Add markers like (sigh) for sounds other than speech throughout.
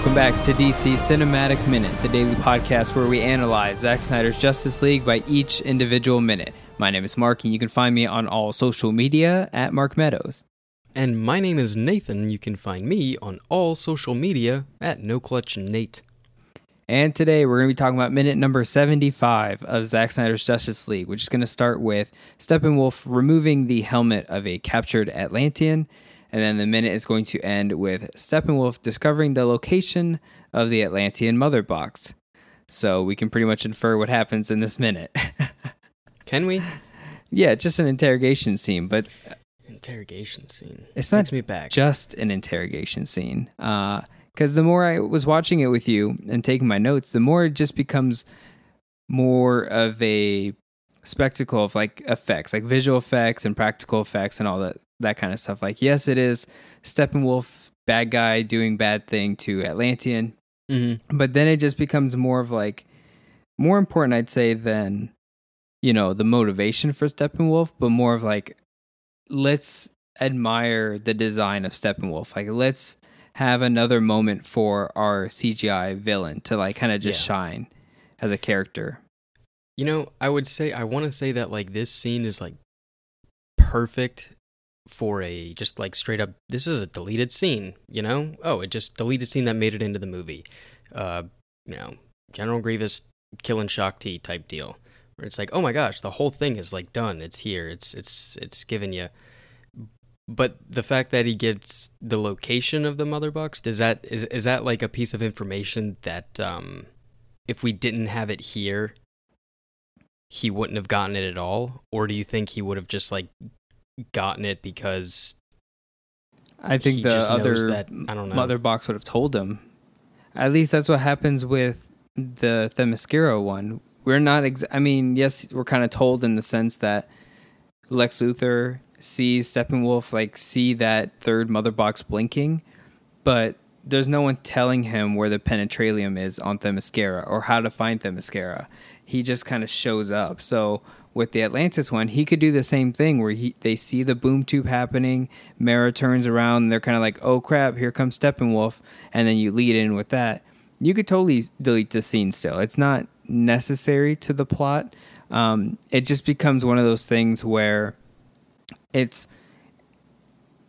Welcome back to DC Cinematic Minute, the daily podcast where we analyze Zack Snyder's Justice League by each individual minute. My name is Mark, and you can find me on all social media at Mark Meadows. And my name is Nathan. You can find me on all social media at No Clutch Nate. And today we're going to be talking about minute number 75 of Zack Snyder's Justice League, which is going to start with Steppenwolf removing the helmet of a captured Atlantean. And then the minute is going to end with Steppenwolf discovering the location of the Atlantean mother box. So we can pretty much infer what happens in this minute. (laughs) Can we? yeah, just an interrogation scene, but Interrogation scene. It's not me back. just an interrogation scene. Uh, because the more I was watching it with you and taking my notes, the more it just becomes more of a spectacle of like effects, like visual effects and practical effects and all that that kind of stuff. Like, yes, it is Steppenwolf, bad guy doing bad thing to Atlantean, mm-hmm. but then it just becomes more of like more important, I'd say, than you know the motivation for Steppenwolf, but more of like let's admire the design of Steppenwolf. Like let's have another moment for our CGI villain to like kind of just Yeah. shine as a character. You know, I would say I want to say that like this scene is like perfect for a just like straight up. This is a deleted scene. You know, oh, it just deleted scene that made it into the movie. Uh, you know, General Grievous killing Shaak Ti type deal, where it's like, oh my gosh, the whole thing is like done. It's here. It's it's it's given you. But the fact that he gets the location of the mother box does that is is that like a piece of information that um, if we didn't have it here, he wouldn't have gotten it at all, or do you think he would have just like gotten it because I think He the other that- I don't know. mother box would have told him. At least that's what happens with the Themyscira one. We're not. Ex- I mean, yes, we're kind of told in the sense that Lex Luthor sees Steppenwolf like see that third mother box blinking, but there's no one telling him where the penetralium is on Themyscira or how to find Themyscira. He just kind of shows up. So with the Atlantis one, he could do the same thing where he they see the boom tube happening, Mera turns around, and they're kind of like, "Oh crap, here comes Steppenwolf," and then you lead in with that. You could totally delete the scene still. It's not necessary to the plot. Um, it just becomes one of those things where it's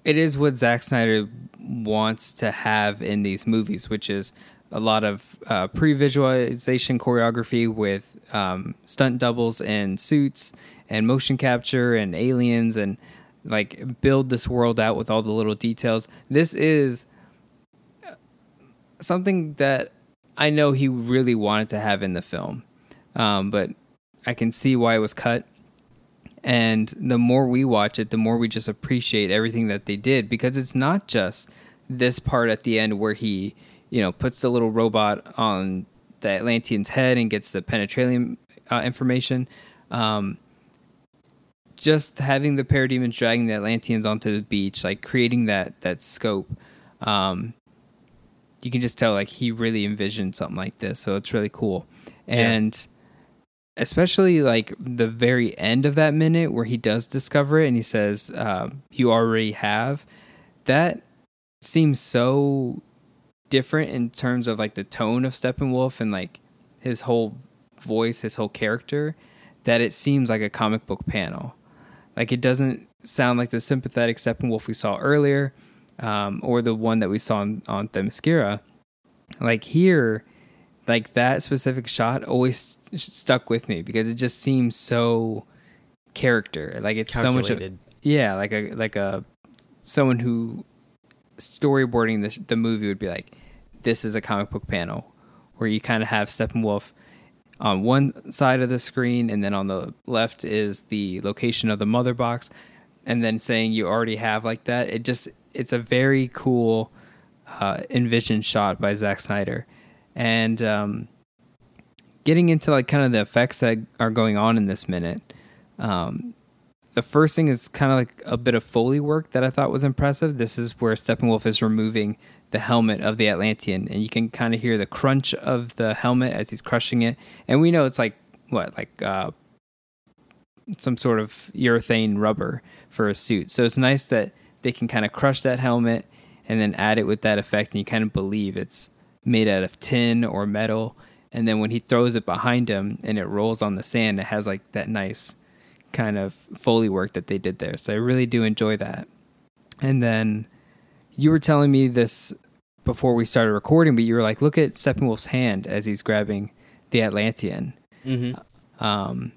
it is what Zack Snyder wants to have in these movies, which is a lot of uh, pre-visualization choreography with um, stunt doubles and suits and motion capture and aliens and like build this world out with all the little details. This is something that I know he really wanted to have in the film, um, but I can see why it was cut. And the more we watch it, the more we just appreciate everything that they did because it's not just this part at the end where he, you know, puts the little robot on the Atlantean's head and gets the penetralium uh, information. Um, just having the parademons dragging the Atlanteans onto the beach, like creating that that scope, um, you can just tell like he really envisioned something like this. So it's really cool, and especially like the very end of that minute where he does discover it and he says, uh, "You already have." That seems so different in terms of like the tone of Steppenwolf and like his whole voice, his whole character, that it seems like a comic book panel. Like it doesn't sound like the sympathetic Steppenwolf we saw earlier, um, or the one that we saw on, on Themyscira. Like here, like that specific shot always st- stuck with me because it just seems so character. Like it's so much of calculated? yeah, like a like a someone who storyboarding the the movie would be like, this is a comic book panel where you kind of have Steppenwolf on one side of the screen, and then on the left is the location of the mother box, and then saying you already have like that. It just it's a very cool uh, envisioned shot by Zack Snyder, and um, getting into like kind of the effects that are going on in this minute. Um, the first thing is kind of like a bit of foley work that I thought was impressive. This is where Steppenwolf is removing the helmet of the Atlantean, and you can kind of hear the crunch of the helmet as he's crushing it. And we know it's like what, like uh, some sort of urethane rubber for a suit. So it's nice that they can kind of crush that helmet and then add it with that effect, and you kind of believe it's made out of tin or metal. And then when he throws it behind him and it rolls on the sand, it has like that nice kind of foley work that they did there. So I really do enjoy that. And then you were telling me this before we started recording, but you were like, look at Steppenwolf's hand as he's grabbing the Atlantean. Mm-hmm. Um,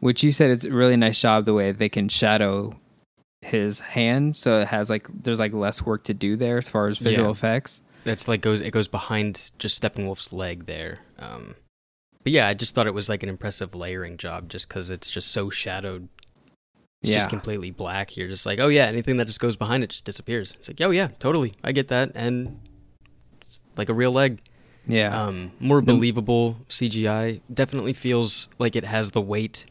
which you said it's a really nice job the way they can shadow his hand, so it has like there's like less work to do there as far as visual Yeah. effects. That's like goes it goes behind just Steppenwolf's leg there. Um, but yeah, I just thought it was like an impressive layering job, just because it's just so shadowed. It's Yeah. just completely black. You're just like, oh yeah, anything that just goes behind it just disappears. It's like, oh yeah, totally, I get that, and it's like a real leg. Yeah, Um, more believable CGI. Definitely feels like it has the weight,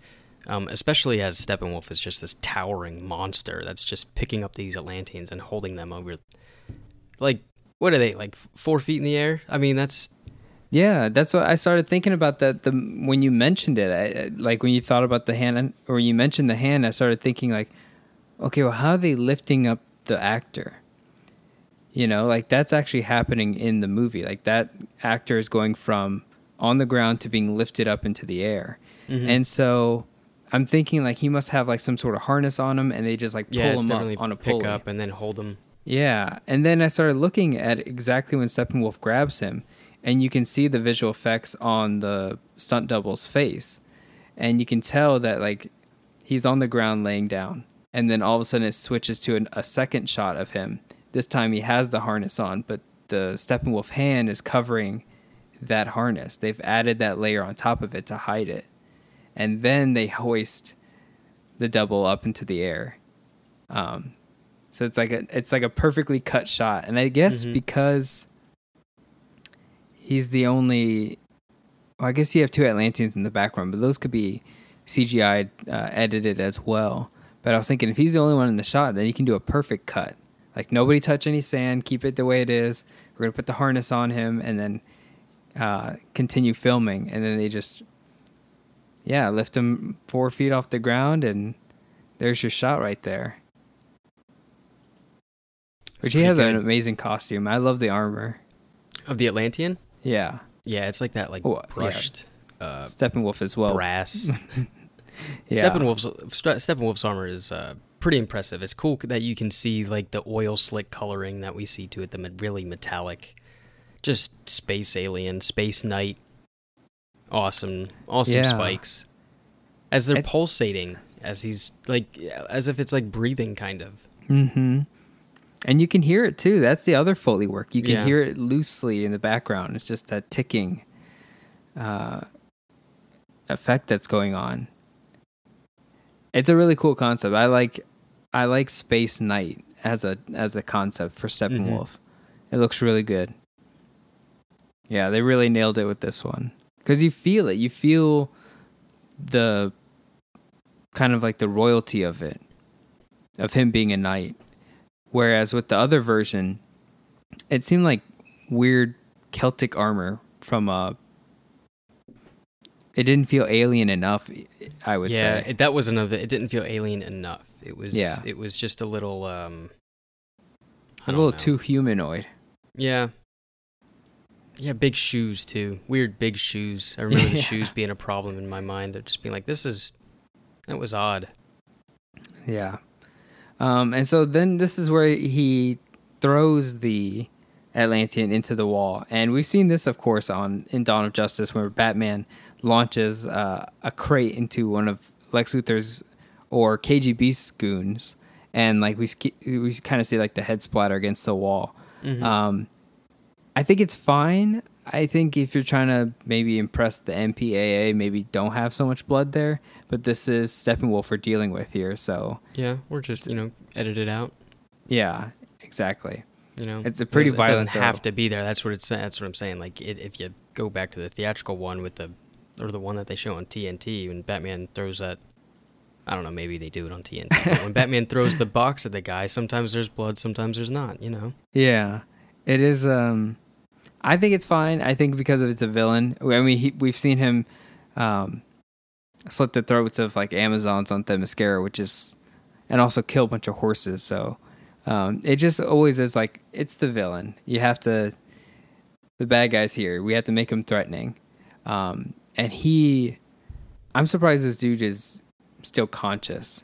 um, especially as Steppenwolf is just this towering monster that's just picking up these Atlanteans and holding them over. Like, what are they like? Four feet in the air? I mean, that's yeah. That's what I started thinking about that. The when you mentioned it, I, I- like when you thought about the hand, or you mentioned the hand, I started thinking like, okay, well, how are they lifting up the actor? You know, like that's actually happening in the movie. Like that actor is going from on the ground to being lifted up into the air. Mm-hmm. And so I'm thinking like he must have like some sort of harness on him and they just like pull yeah, it's him up on a pick pulley. up and then hold him. Yeah. And then I started looking at exactly when Steppenwolf grabs him and you can see the visual effects on the stunt double's face. And you can tell that like he's on the ground laying down and then all of a sudden it switches to an, a second shot of him. This time he has the harness on, but the Steppenwolf hand is covering that harness. They've added that layer on top of it to hide it. And then they hoist the double up into the air. Um, so it's like a it's like a perfectly cut shot. And I guess Mhm. because he's the only well, I guess you have two Atlanteans in the background, but those could be CGI uh, edited as well. But I was thinking if he's the only one in the shot, then you can do a perfect cut. Like nobody touch any sand, keep it the way it is. We're gonna put the harness on him, and then uh, continue filming. And then they just, yeah, lift him four feet off the ground, and there's your shot right there. Which he has an amazing costume. I love the armor. Of the Atlantean? Yeah, Yeah, it's like that like Oh, yeah. brushed uh, Steppenwolf as well. brass. (laughs) (laughs) Yeah. Steppenwolf's Ste- Steppenwolf's armor is uh, pretty impressive. It's cool that you can see like the oil slick coloring that we see to it, the really metallic, just space alien, space knight, awesome, awesome Yeah. spikes as they're pulsating as he's like as if it's like breathing kind of. Mm-hmm. And you can hear it too. That's the other Foley work. You can Yeah. hear it loosely in the background. It's just that ticking uh, effect that's going on. It's a really cool concept. I like I like Space Knight as a as a concept for Steppenwolf. It looks really good. Yeah, they really nailed it with this one because you feel it. You feel the kind of like the royalty of it, of him being a knight. Whereas with the other version, it seemed like weird Celtic armor from a. It didn't feel alien enough. I would yeah, say. it, that was another. It didn't feel alien enough. It was. Yeah. It was just a little. um It was a little know. too humanoid. Yeah. Yeah, big shoes too. Weird big shoes. I remember the (laughs) shoes being a problem in my mind of just being like, this is that was odd. Yeah. Um, and so then this is where he throws the Atlantean into the wall. And we've seen this, of course, on in Dawn of Justice, where Batman launches uh, a crate into one of Lex Luthor's or KGB goons, and like we we kind of see like the head splatter against the wall. Mhm. Um, I think it's fine. I think if you're trying to maybe impress the MPAA, maybe don't have so much blood there. But this is Steppenwolf we're dealing with here, so yeah, we're just you know edit it out. yeah, exactly. You know, It's a pretty it violent, It doesn't have to be there. That's what it's. That's what I'm saying. Like it, if you go back to the theatrical one with the, or the one that they show on TNT when Batman throws that. I don't know. Maybe they do it on TNT. when (laughs) Batman throws the box at the guy, sometimes there's blood, sometimes there's not. You know. Yeah, it is. Um, I think it's fine. I think because of it's a villain. I mean, he, we've seen him um, slit the throats of like Amazons on Themyscira, which is, and also kill a bunch of horses. So um, it just always is like it's the villain. You have to the bad guys here. We have to make him threatening. Um, and he, I'm surprised this dude is still conscious.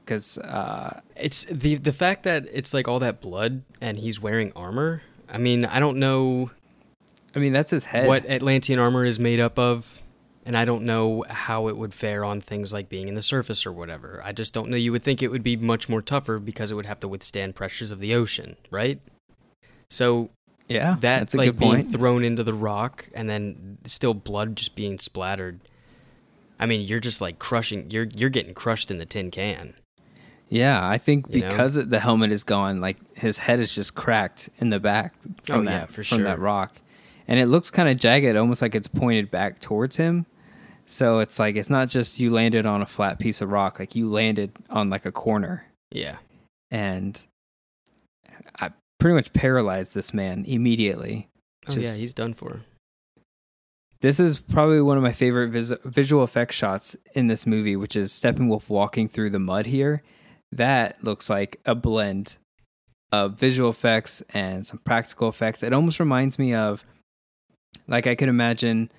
Because uh, It's the the fact that it's like all that blood and he's wearing armor. I mean, I don't know I mean, that's his head. what Atlantean armor is made up of, and I don't know how it would fare on things like being in the surface or whatever. I just don't know. You would think it would be much more tougher because it would have to withstand pressures of the ocean, right? So Yeah, that that's a like good being point. thrown into the rock and then still blood just being splattered. I mean, you're just like crushing. You're you're getting crushed in the tin can. Yeah, I think You know? because the helmet is gone, like his head is just cracked in the back from Oh, that yeah, for from that rock, and it looks kind of jagged, almost like it's pointed back towards him. So it's like it's not just you landed on a flat piece of rock, like you landed on like a corner, Yeah. and I pretty much paralyzed this man immediately. Oh yeah, he's done for. This is probably one of my favorite vis- visual effects shots in this movie, which is Steppenwolf walking through the mud here. That looks like a blend of visual effects and some practical effects. It almost reminds me of, like, I could imagine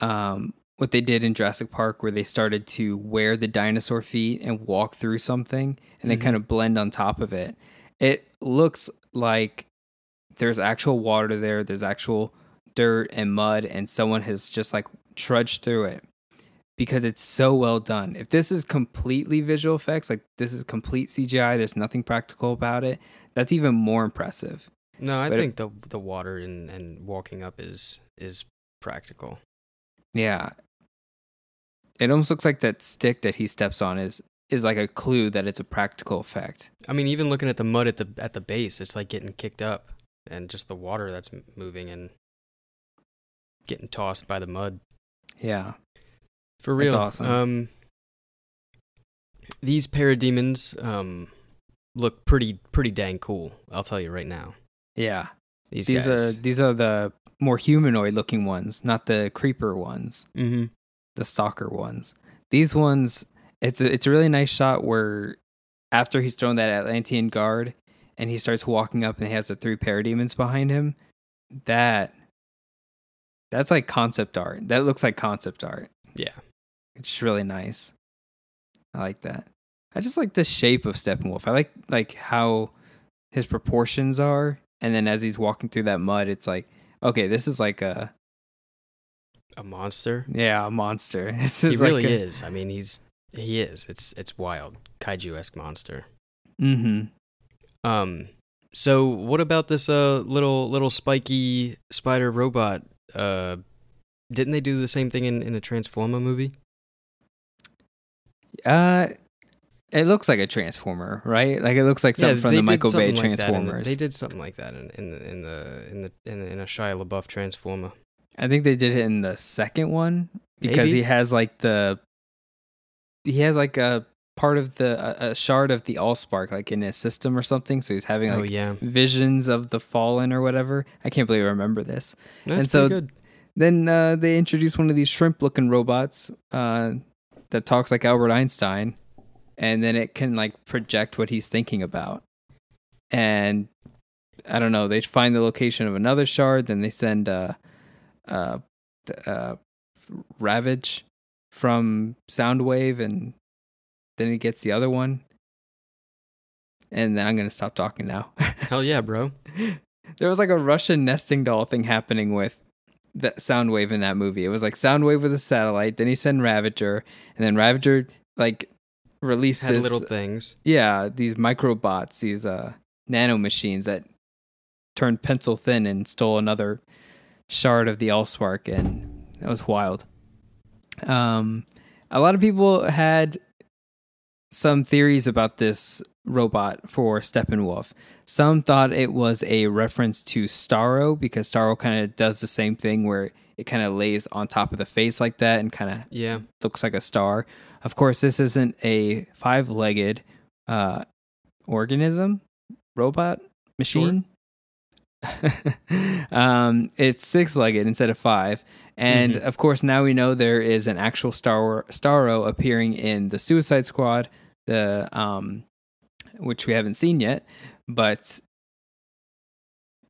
um, what they did in Jurassic Park, where they started to wear the dinosaur feet and walk through something, and they Mhm. kind of blend on top of it. It looks like there's actual water there. There's actual dirt and mud and someone has just like trudged through it because it's so well done. If this is completely visual effects, like this is complete CGI, there's nothing practical about it, that's even more impressive. No, I But it- think the the water and, and walking up is is practical. Yeah. It almost looks like that stick that he steps on is is like a clue that it's a practical effect. I mean, even looking at the mud at the at the base, it's like getting kicked up, and just the water that's moving and getting tossed by the mud. Yeah. For real, That's awesome. Um, these parademons um look pretty pretty dang cool. I'll tell you right now. Yeah. These, These guys. are these are the more humanoid looking ones, not the creeper ones. mm-hmm. the stalker ones. These ones, it's a, it's a really nice shot where after he's thrown that Atlantean guard and he starts walking up and he has the three parademons behind him. That that's like concept art. That looks like concept art. Yeah. It's really nice. I like that. I just like the shape of Steppenwolf. I like like how his proportions are, and then as he's walking through that mud, it's like okay, this is like a A monster. yeah a monster. (laughs) This He is like really a- is. I mean, he's he is. It's it's wild, kaiju esque monster. Mm-hmm. Um. So what about this uh little little spiky spider robot? Uh, didn't they do the same thing in in a Transformer movie? Uh, it looks like a transformer, right? Like it looks like something from the Michael Bay something like the- Transformers. they did something like that in in the in the in the in, the, in a Shia LaBeouf Transformer. I think they did it in the second one because Maybe. he has like the he has like a part of the a, a shard of the Allspark like in his system or something. So he's having oh yeah, visions of the fallen or whatever. I can't believe I remember this. that's and so- good. Then uh, they introduced one of these shrimp-looking robots uh, that talks like Albert Einstein, and then it can like project what he's thinking about. And I don't know. They find the location of another shard, then they send uh, uh, uh, Ravage from Soundwave, and then he gets the other one. And then I'm gonna stop talking now. (laughs) Hell yeah, bro. there was like a Russian nesting doll thing happening with that Soundwave in that movie. It was like Soundwave with a satellite, then he sent Ravager, and then Ravager like released Had this little things. yeah, these microbots, these uh nano machines that turned pencil thin and stole another shard of the Allspark and that was wild. Um a lot of people had some theories about this robot for Steppenwolf. Some thought it was a reference to Starro because Starro kind of does the same thing where it kind of lays on top of the face like that and kind of Yeah. looks like a star. Of course, this isn't a five legged uh, organism, robot, machine. (laughs) um, it's six legged instead of five. And Mhm. of course, now we know there is an actual Star Starro appearing in the Suicide Squad, the um, which we haven't seen yet, but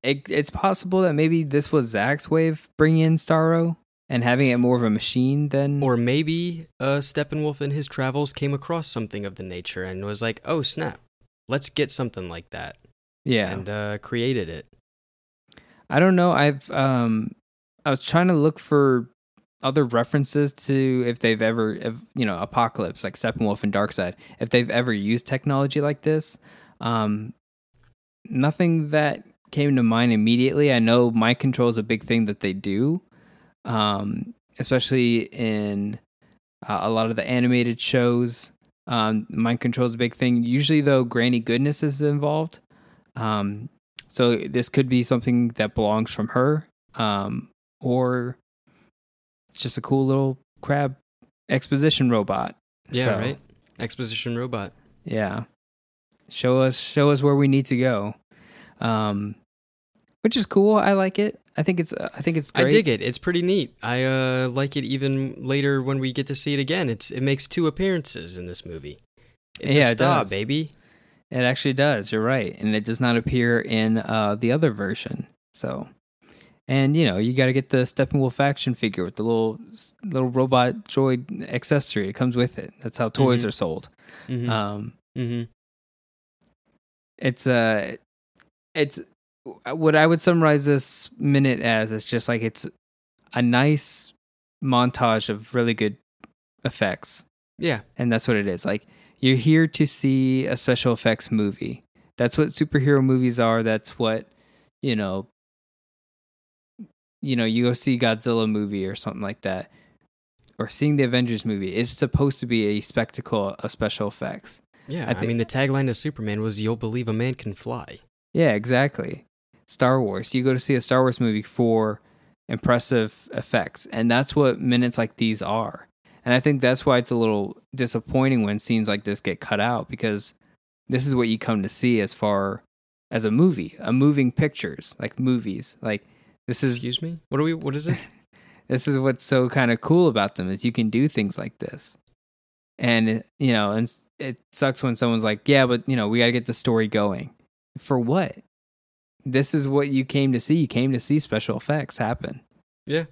it, it's possible that maybe this was Zack's way of bringing in Starro and having it more of a machine than. Or maybe uh, Steppenwolf in his travels came across something of the nature and was like, "Oh snap, let's get something like that," yeah, and uh, created it. I don't know. I've um, I was trying to look for other references to if they've ever, if, you know, Apokolips like Steppenwolf and Darkseid, if they've ever used technology like this. Um, nothing that came to mind immediately. I know mind control is a big thing that they do, um, especially in uh, a lot of the animated shows. Um, mind control is a big thing. Usually, though, Granny Goodness is involved. Um, so this could be something that belongs from her, um, or it's just a cool little crab exposition robot. Yeah, So, right. Exposition robot. Yeah, show us show us where we need to go, um, which is cool. I like it. I think it's I think it's great. I dig it. It's pretty neat. I uh, like it even later when we get to see it again. It's it makes two appearances in this movie. It's Yeah, a it star, does. baby. It actually does. You're right, and it does not appear in uh, the other version. So, and you know, you got to get the Steppenwolf action figure with the little little robot droid accessory. It comes with it. That's how toys Mhm. are sold. Mm-hmm. Um, mm-hmm. it's uh, it's what I would summarize this minute as. It's just like it's a nice montage of really good effects. Yeah. and that's what it is. Like you're here to see a special effects movie. That's what superhero movies are. That's what you know. You know, you go see Godzilla movie or something like that, or seeing the Avengers movie. It's supposed to be a spectacle of special effects. Yeah. I I, mean, the tagline to Superman was "You'll believe a man can fly." Yeah, exactly. Star Wars. You go to see a Star Wars movie for impressive effects, and that's what minutes like these are. And I think that's why it's a little disappointing when scenes like this get cut out because this is what you come to see as far as a movie, a moving pictures, like movies. Like this is Excuse me. What are we? What is this? (laughs) this is what's so kind of cool about them is you can do things like this. And you know and it sucks when someone's like yeah but you know we got to get the story going. For what? This is what you came to see. You came to see special effects happen. Yeah.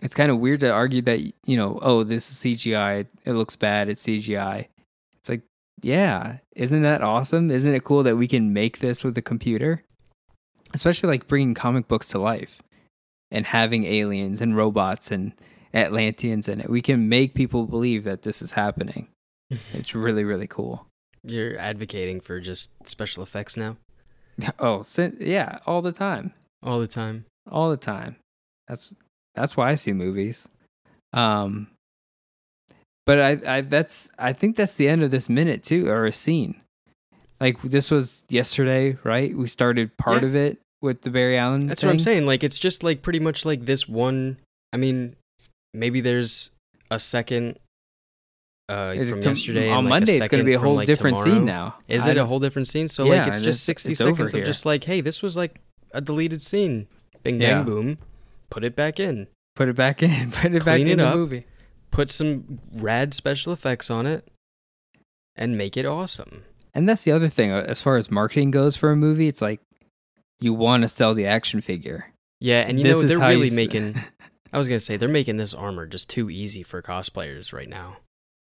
it's kind of weird to argue that you know oh this is cgi it looks bad. It's cgi it's like yeah. Isn't that awesome? Isn't it cool that we can make this with a computer? Especially like bringing comic books to life and having aliens and robots and atlanteans in it we can make people believe that this is happening (laughs) it's really really cool You're advocating for just special effects now (laughs) oh yeah all the time all the time. all the time. That's that's why I see movies. Um, but I, I that's I think that's the end of this minute too, or a scene. Like this was yesterday, right? We started part Yeah. of it with the Barry Allen. That's what I'm saying. Like it's just like pretty much like this one. I mean, maybe there's a second uh, Is it from tom- yesterday on like, Monday. It's going to be a whole like, different tomorrow. scene now. Is I it a whole different scene? So Yeah, like it's just it's- 60 it's seconds of just like, hey, this was like a deleted scene. Bing Yeah. bang boom. Put it back in. Put it back in. (laughs) Put it back Clean in it the up. movie. Put some rad special effects on it and make it awesome. And that's the other thing. uh, As far as marketing goes for a movie, it's like you want to sell the action figure. Yeah, and you This know they're really (laughs) making I was going to say they're making this armor just too easy for cosplayers right now.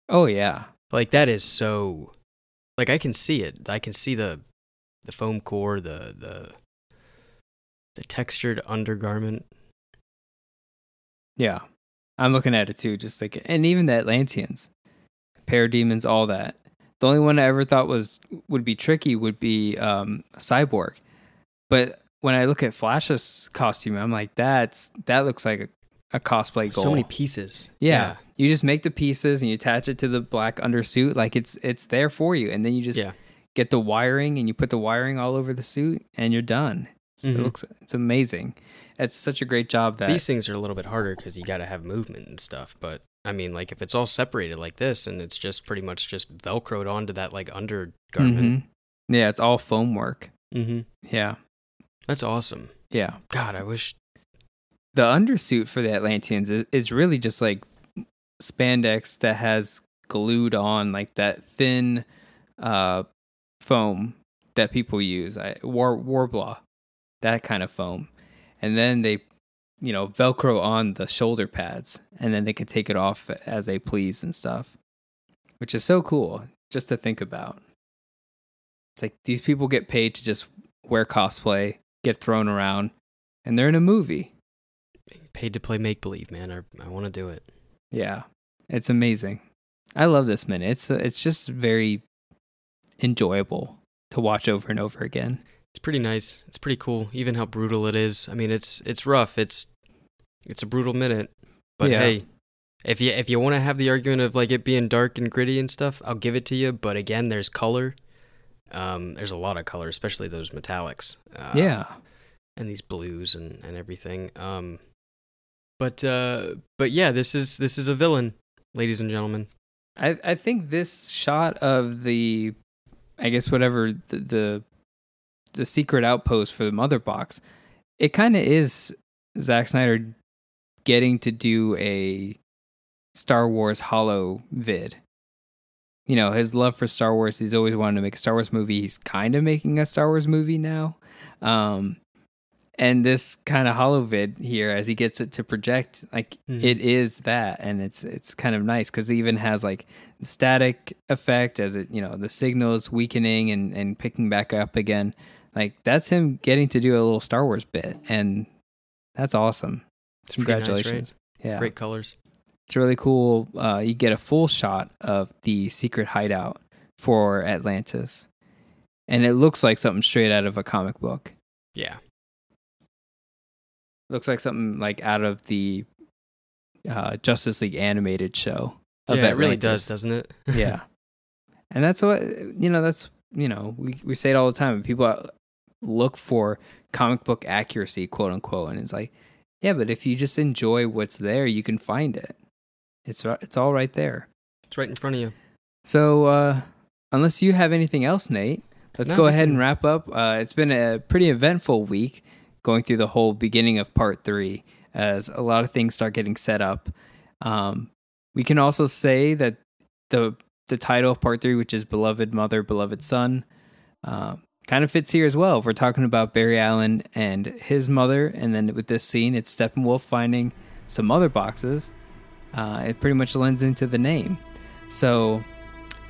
oh yeah. Like that is so like I can see it. I can see the the foam core, the the the textured undergarment. Yeah. I'm looking at it too, just like and even the Atlanteans, parademons, all that. The only one I ever thought was would be tricky would be um Cyborg. But when I look at Flash's costume, I'm like, that's that looks like a, a cosplay goal. So many pieces. yeah. You just make the pieces and you attach it to the black undersuit, like it's it's there for you. And then you just Yeah. get the wiring and you put the wiring all over the suit and you're done. It's, It looks it's amazing. It's such a great job that These things are a little bit harder cuz you got to have movement and stuff, but I mean like if it's all separated like this and it's just pretty much just velcroed onto that like undergarment. Mhm. Yeah, it's all foam work. Mhm. Yeah. That's awesome. Yeah. God, I wish The undersuit for the Atlanteans is, is really just like spandex that has glued on like that thin uh foam that people use. I war Worbla. that kind of foam, and then they, you know, Velcro on the shoulder pads, and then they can take it off as they please and stuff, which is so cool just to think about. It's like these people get paid to just wear cosplay, get thrown around, and they're in a movie. Paid to play make believe, man. I, I want to do it. Yeah, it's amazing. I love this minute. It's it's just very enjoyable to watch over and over again. It's pretty nice. It's pretty cool. Even how brutal it is. I mean, it's it's rough. It's it's a brutal minute. But Yeah. hey, if you if you want to have the argument of like it being dark and gritty and stuff, I'll give it to you. But again, there's color. Um, there's a lot of color, especially those metallics. Uh, yeah, and these blues and, and everything. Um, but uh, but yeah, this is this is a villain, ladies and gentlemen. I I think this shot of the, I guess whatever the the, the secret outpost for the mother box, it kind of is Zack Snyder getting to do a Star Wars Hollow vid. You know, his love for Star Wars, he's always wanted to make a Star Wars movie. He's kind of making a Star Wars movie now. Um, and this kind of hollow vid here, as he gets it to project, like Mhm. it is that, and it's it's kind of nice because it even has like the static effect as it you know the signals weakening and and picking back up again. Like that's him getting to do a little Star Wars bit, and that's awesome. It's pretty nice, right? Congratulations! Yeah, Great colors. It's really cool. Uh, you get a full shot of the secret hideout for Atlantis, and it looks like something straight out of a comic book. Yeah. looks like something like out of the uh, Justice League animated show. Yeah, it really does, doesn't it? (laughs) yeah, and that's what you know. That's you know we we say it all the time. People look for comic book accuracy, quote unquote, and it's like, yeah, but if you just enjoy what's there, you can find it. It's it's all right there. It's right in front of you. So, uh, unless you have anything else, Nate, let's No, go ahead and wrap up. Uh, it's been a pretty eventful week going through the whole beginning of part three as a lot of things start getting set up. Um, we can also say that the the title of part three, which is "Beloved Mother, Beloved Son," uh, kind of fits here as well. If we're talking about Barry Allen and his mother, and then with this scene, it's Steppenwolf finding some other boxes. Uh, it pretty much lends into the name. So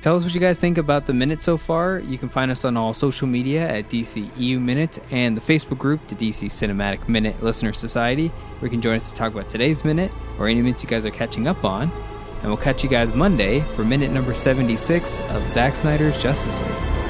Tell us what you guys think about the minute so far. You can find us on all social media at DCEU Minute and the Facebook group, the DC Cinematic Minute Listener Society, where you can join us to talk about today's minute or any minutes you guys are catching up on. And we'll catch you guys Monday for minute number 76 of Zack Snyder's Justice League.